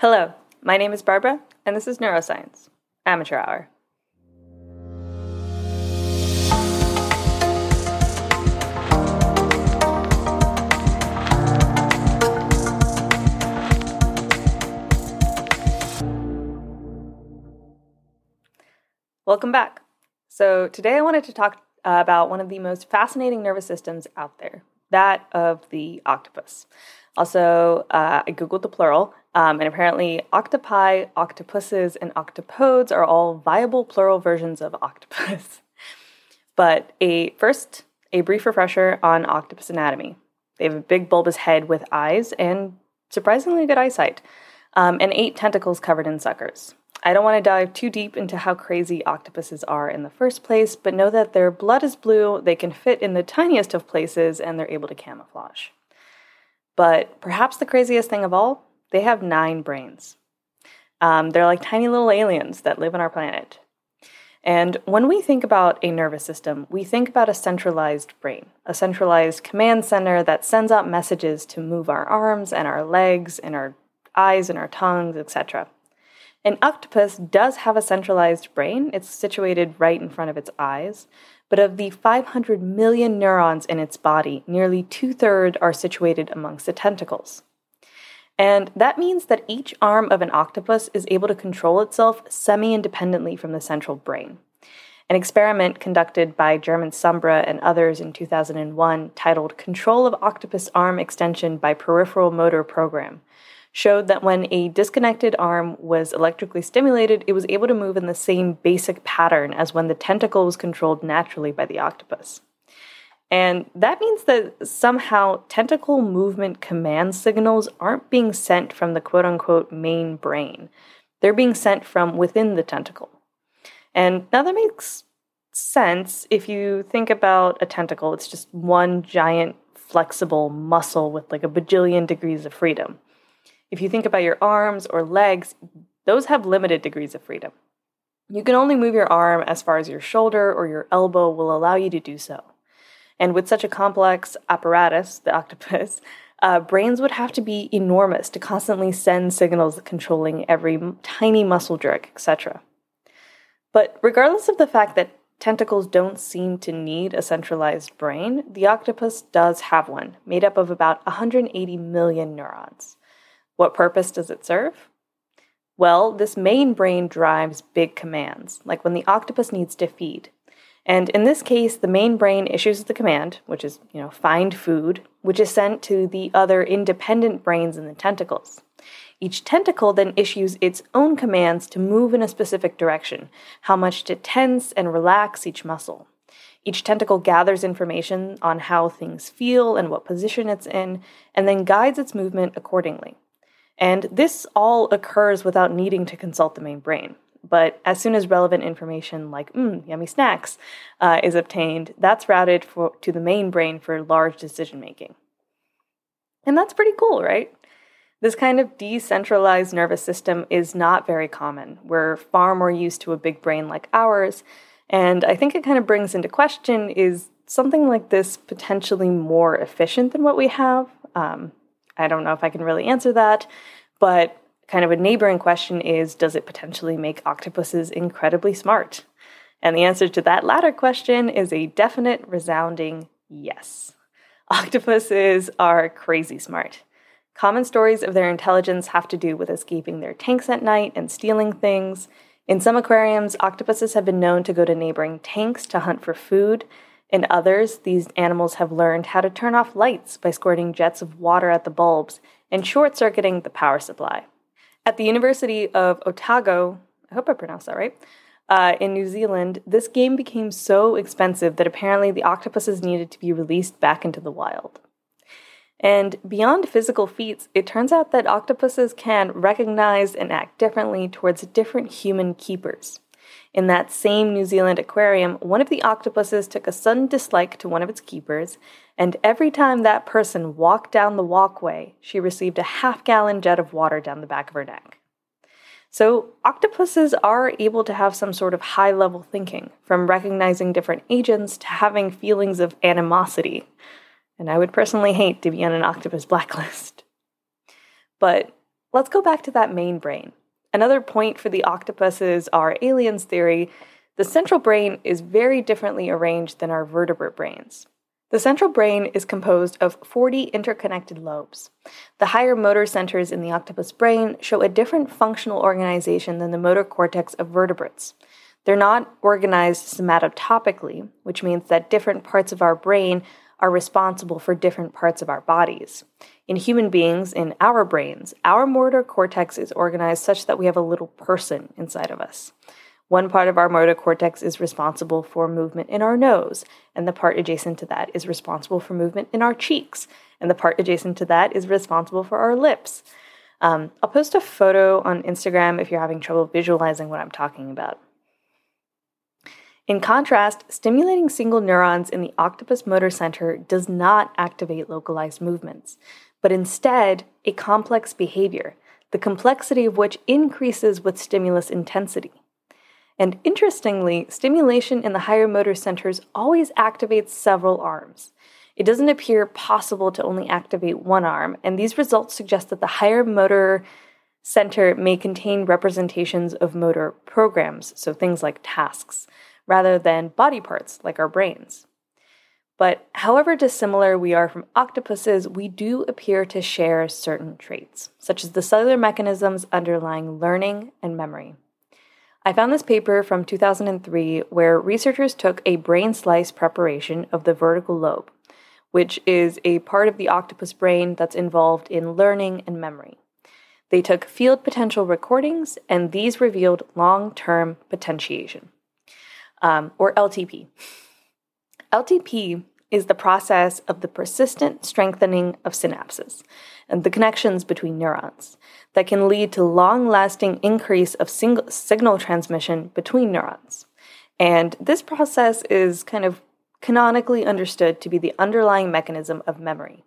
Hello, my name is Barbara, and this is Neuroscience, Amateur Hour. Welcome back. So, today I wanted to talk uh, about one of the most fascinating nervous systems out there that of the octopus. Also, uh, I Googled the plural, um, and apparently, octopi, octopuses, and octopodes are all viable plural versions of octopus. but a first, a brief refresher on octopus anatomy. They have a big bulbous head with eyes and surprisingly good eyesight, um, and eight tentacles covered in suckers. I don't want to dive too deep into how crazy octopuses are in the first place, but know that their blood is blue, they can fit in the tiniest of places, and they're able to camouflage. But perhaps the craziest thing of all, they have nine brains. Um, they're like tiny little aliens that live on our planet. And when we think about a nervous system, we think about a centralized brain, a centralized command center that sends out messages to move our arms and our legs and our eyes and our tongues, etc. An octopus does have a centralized brain. It's situated right in front of its eyes. But of the 500 million neurons in its body, nearly two thirds are situated amongst the tentacles. And that means that each arm of an octopus is able to control itself semi independently from the central brain. An experiment conducted by German Sumbre and others in 2001, titled Control of Octopus Arm Extension by Peripheral Motor Program, showed that when a disconnected arm was electrically stimulated, it was able to move in the same basic pattern as when the tentacle was controlled naturally by the octopus. And that means that somehow tentacle movement command signals aren't being sent from the quote unquote main brain. They're being sent from within the tentacle. And now that makes sense if you think about a tentacle, it's just one giant flexible muscle with like a bajillion degrees of freedom. If you think about your arms or legs, those have limited degrees of freedom. You can only move your arm as far as your shoulder or your elbow will allow you to do so. And with such a complex apparatus, the octopus, uh, brains would have to be enormous to constantly send signals controlling every tiny muscle jerk, etc. But regardless of the fact that tentacles don't seem to need a centralized brain, the octopus does have one, made up of about 180 million neurons. What purpose does it serve? Well, this main brain drives big commands, like when the octopus needs to feed. And in this case, the main brain issues the command, which is, you know, find food, which is sent to the other independent brains in the tentacles. Each tentacle then issues its own commands to move in a specific direction, how much to tense and relax each muscle. Each tentacle gathers information on how things feel and what position it's in, and then guides its movement accordingly. And this all occurs without needing to consult the main brain. But as soon as relevant information like mm, yummy snacks uh, is obtained, that's routed for, to the main brain for large decision making. And that's pretty cool, right? This kind of decentralized nervous system is not very common. We're far more used to a big brain like ours. And I think it kind of brings into question is something like this potentially more efficient than what we have? Um, I don't know if I can really answer that, but kind of a neighboring question is Does it potentially make octopuses incredibly smart? And the answer to that latter question is a definite, resounding yes. Octopuses are crazy smart. Common stories of their intelligence have to do with escaping their tanks at night and stealing things. In some aquariums, octopuses have been known to go to neighboring tanks to hunt for food. In others, these animals have learned how to turn off lights by squirting jets of water at the bulbs and short circuiting the power supply. At the University of Otago, I hope I pronounced that right, uh, in New Zealand, this game became so expensive that apparently the octopuses needed to be released back into the wild. And beyond physical feats, it turns out that octopuses can recognize and act differently towards different human keepers. In that same New Zealand aquarium, one of the octopuses took a sudden dislike to one of its keepers, and every time that person walked down the walkway, she received a half gallon jet of water down the back of her neck. So, octopuses are able to have some sort of high level thinking, from recognizing different agents to having feelings of animosity. And I would personally hate to be on an octopus blacklist. But let's go back to that main brain. Another point for the octopuses, our aliens theory, the central brain is very differently arranged than our vertebrate brains. The central brain is composed of 40 interconnected lobes. The higher motor centers in the octopus brain show a different functional organization than the motor cortex of vertebrates. They're not organized somatotopically, which means that different parts of our brain are responsible for different parts of our bodies. In human beings, in our brains, our motor cortex is organized such that we have a little person inside of us. One part of our motor cortex is responsible for movement in our nose, and the part adjacent to that is responsible for movement in our cheeks, and the part adjacent to that is responsible for our lips. Um, I'll post a photo on Instagram if you're having trouble visualizing what I'm talking about. In contrast, stimulating single neurons in the octopus motor center does not activate localized movements, but instead a complex behavior, the complexity of which increases with stimulus intensity. And interestingly, stimulation in the higher motor centers always activates several arms. It doesn't appear possible to only activate one arm, and these results suggest that the higher motor center may contain representations of motor programs, so things like tasks, rather than body parts like our brains. But however dissimilar we are from octopuses, we do appear to share certain traits, such as the cellular mechanisms underlying learning and memory. I found this paper from 2003 where researchers took a brain slice preparation of the vertical lobe, which is a part of the octopus brain that's involved in learning and memory. They took field potential recordings, and these revealed long term potentiation, um, or LTP. LTP is the process of the persistent strengthening of synapses and the connections between neurons that can lead to long lasting increase of signal transmission between neurons. And this process is kind of canonically understood to be the underlying mechanism of memory.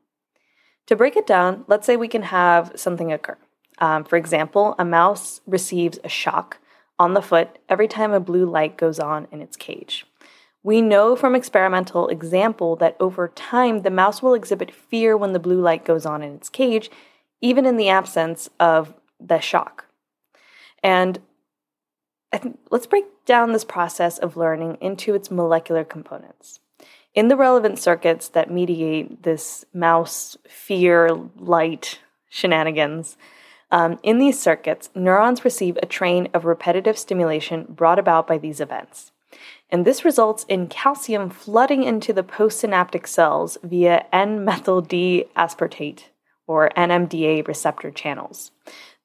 To break it down, let's say we can have something occur. Um, for example, a mouse receives a shock on the foot every time a blue light goes on in its cage. We know from experimental example that over time the mouse will exhibit fear when the blue light goes on in its cage, even in the absence of the shock. And let's break down this process of learning into its molecular components. In the relevant circuits that mediate this mouse fear light shenanigans, um, in these circuits, neurons receive a train of repetitive stimulation brought about by these events and this results in calcium flooding into the postsynaptic cells via N-methyl D aspartate or NMDA receptor channels.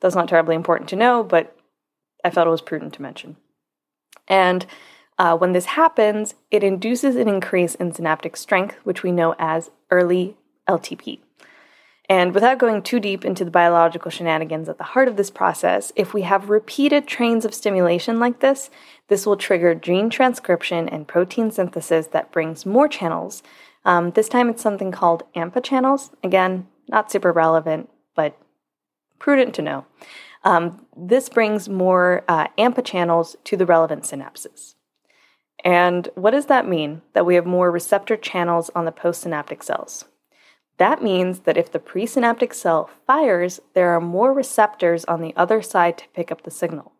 That's not terribly important to know, but I felt it was prudent to mention. And uh, when this happens, it induces an increase in synaptic strength, which we know as early LTP. And without going too deep into the biological shenanigans at the heart of this process, if we have repeated trains of stimulation like this, this will trigger gene transcription and protein synthesis that brings more channels. Um, this time it's something called AMPA channels. Again, not super relevant, but prudent to know. Um, this brings more uh, AMPA channels to the relevant synapses. And what does that mean? That we have more receptor channels on the postsynaptic cells. That means that if the presynaptic cell fires, there are more receptors on the other side to pick up the signal,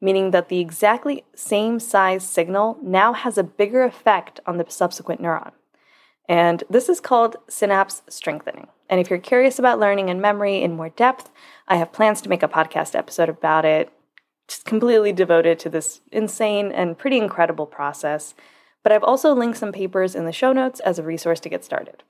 meaning that the exactly same size signal now has a bigger effect on the subsequent neuron. And this is called synapse strengthening. And if you're curious about learning and memory in more depth, I have plans to make a podcast episode about it, just completely devoted to this insane and pretty incredible process. But I've also linked some papers in the show notes as a resource to get started.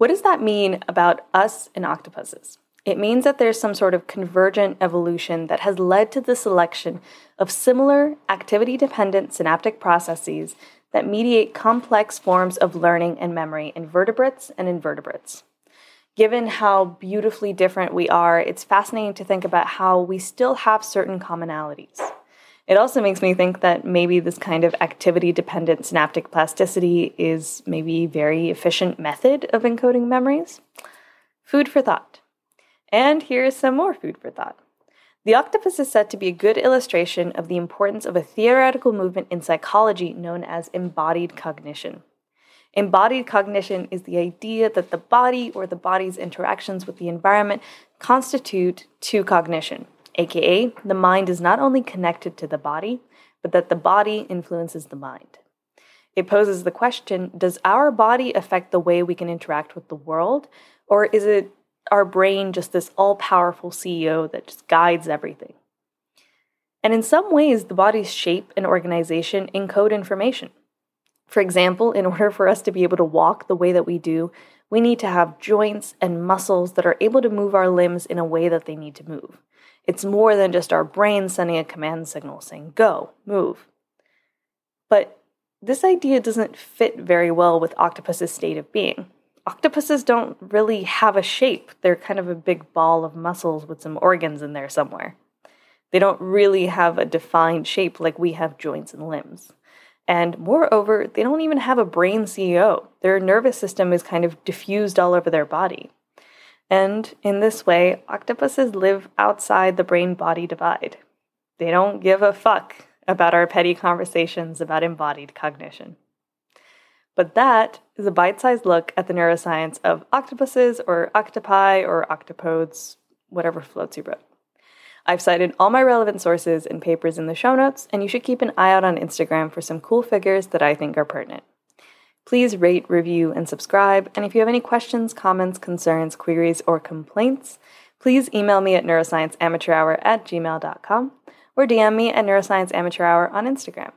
What does that mean about us and octopuses? It means that there's some sort of convergent evolution that has led to the selection of similar activity dependent synaptic processes that mediate complex forms of learning and memory in vertebrates and invertebrates. Given how beautifully different we are, it's fascinating to think about how we still have certain commonalities. It also makes me think that maybe this kind of activity dependent synaptic plasticity is maybe a very efficient method of encoding memories. Food for thought. And here's some more food for thought. The octopus is said to be a good illustration of the importance of a theoretical movement in psychology known as embodied cognition. Embodied cognition is the idea that the body or the body's interactions with the environment constitute to cognition, aka, the mind is not only connected to the body, but that the body influences the mind. It poses the question Does our body affect the way we can interact with the world, or is it our brain just this all powerful CEO that just guides everything? And in some ways, the body's shape and organization encode information. For example, in order for us to be able to walk the way that we do, we need to have joints and muscles that are able to move our limbs in a way that they need to move. It's more than just our brain sending a command signal saying, go, move. But this idea doesn't fit very well with octopus's state of being. Octopuses don't really have a shape, they're kind of a big ball of muscles with some organs in there somewhere. They don't really have a defined shape like we have joints and limbs. And moreover, they don't even have a brain CEO. Their nervous system is kind of diffused all over their body. And in this way, octopuses live outside the brain body divide. They don't give a fuck about our petty conversations about embodied cognition. But that is a bite sized look at the neuroscience of octopuses or octopi or octopodes, whatever floats your boat. I've cited all my relevant sources and papers in the show notes, and you should keep an eye out on Instagram for some cool figures that I think are pertinent. Please rate, review, and subscribe. And if you have any questions, comments, concerns, queries, or complaints, please email me at neuroscienceamateurhour at gmail.com or DM me at neuroscienceamateurhour on Instagram.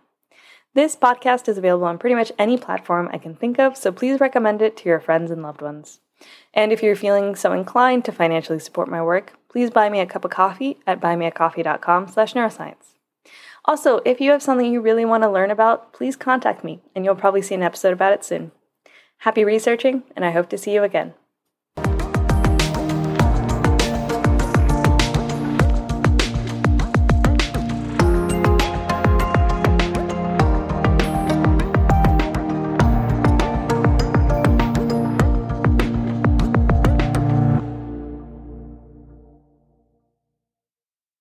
This podcast is available on pretty much any platform I can think of, so please recommend it to your friends and loved ones. And if you're feeling so inclined to financially support my work, please buy me a cup of coffee at buymeacoffee.com slash neuroscience. Also, if you have something you really want to learn about, please contact me, and you'll probably see an episode about it soon. Happy researching, and I hope to see you again.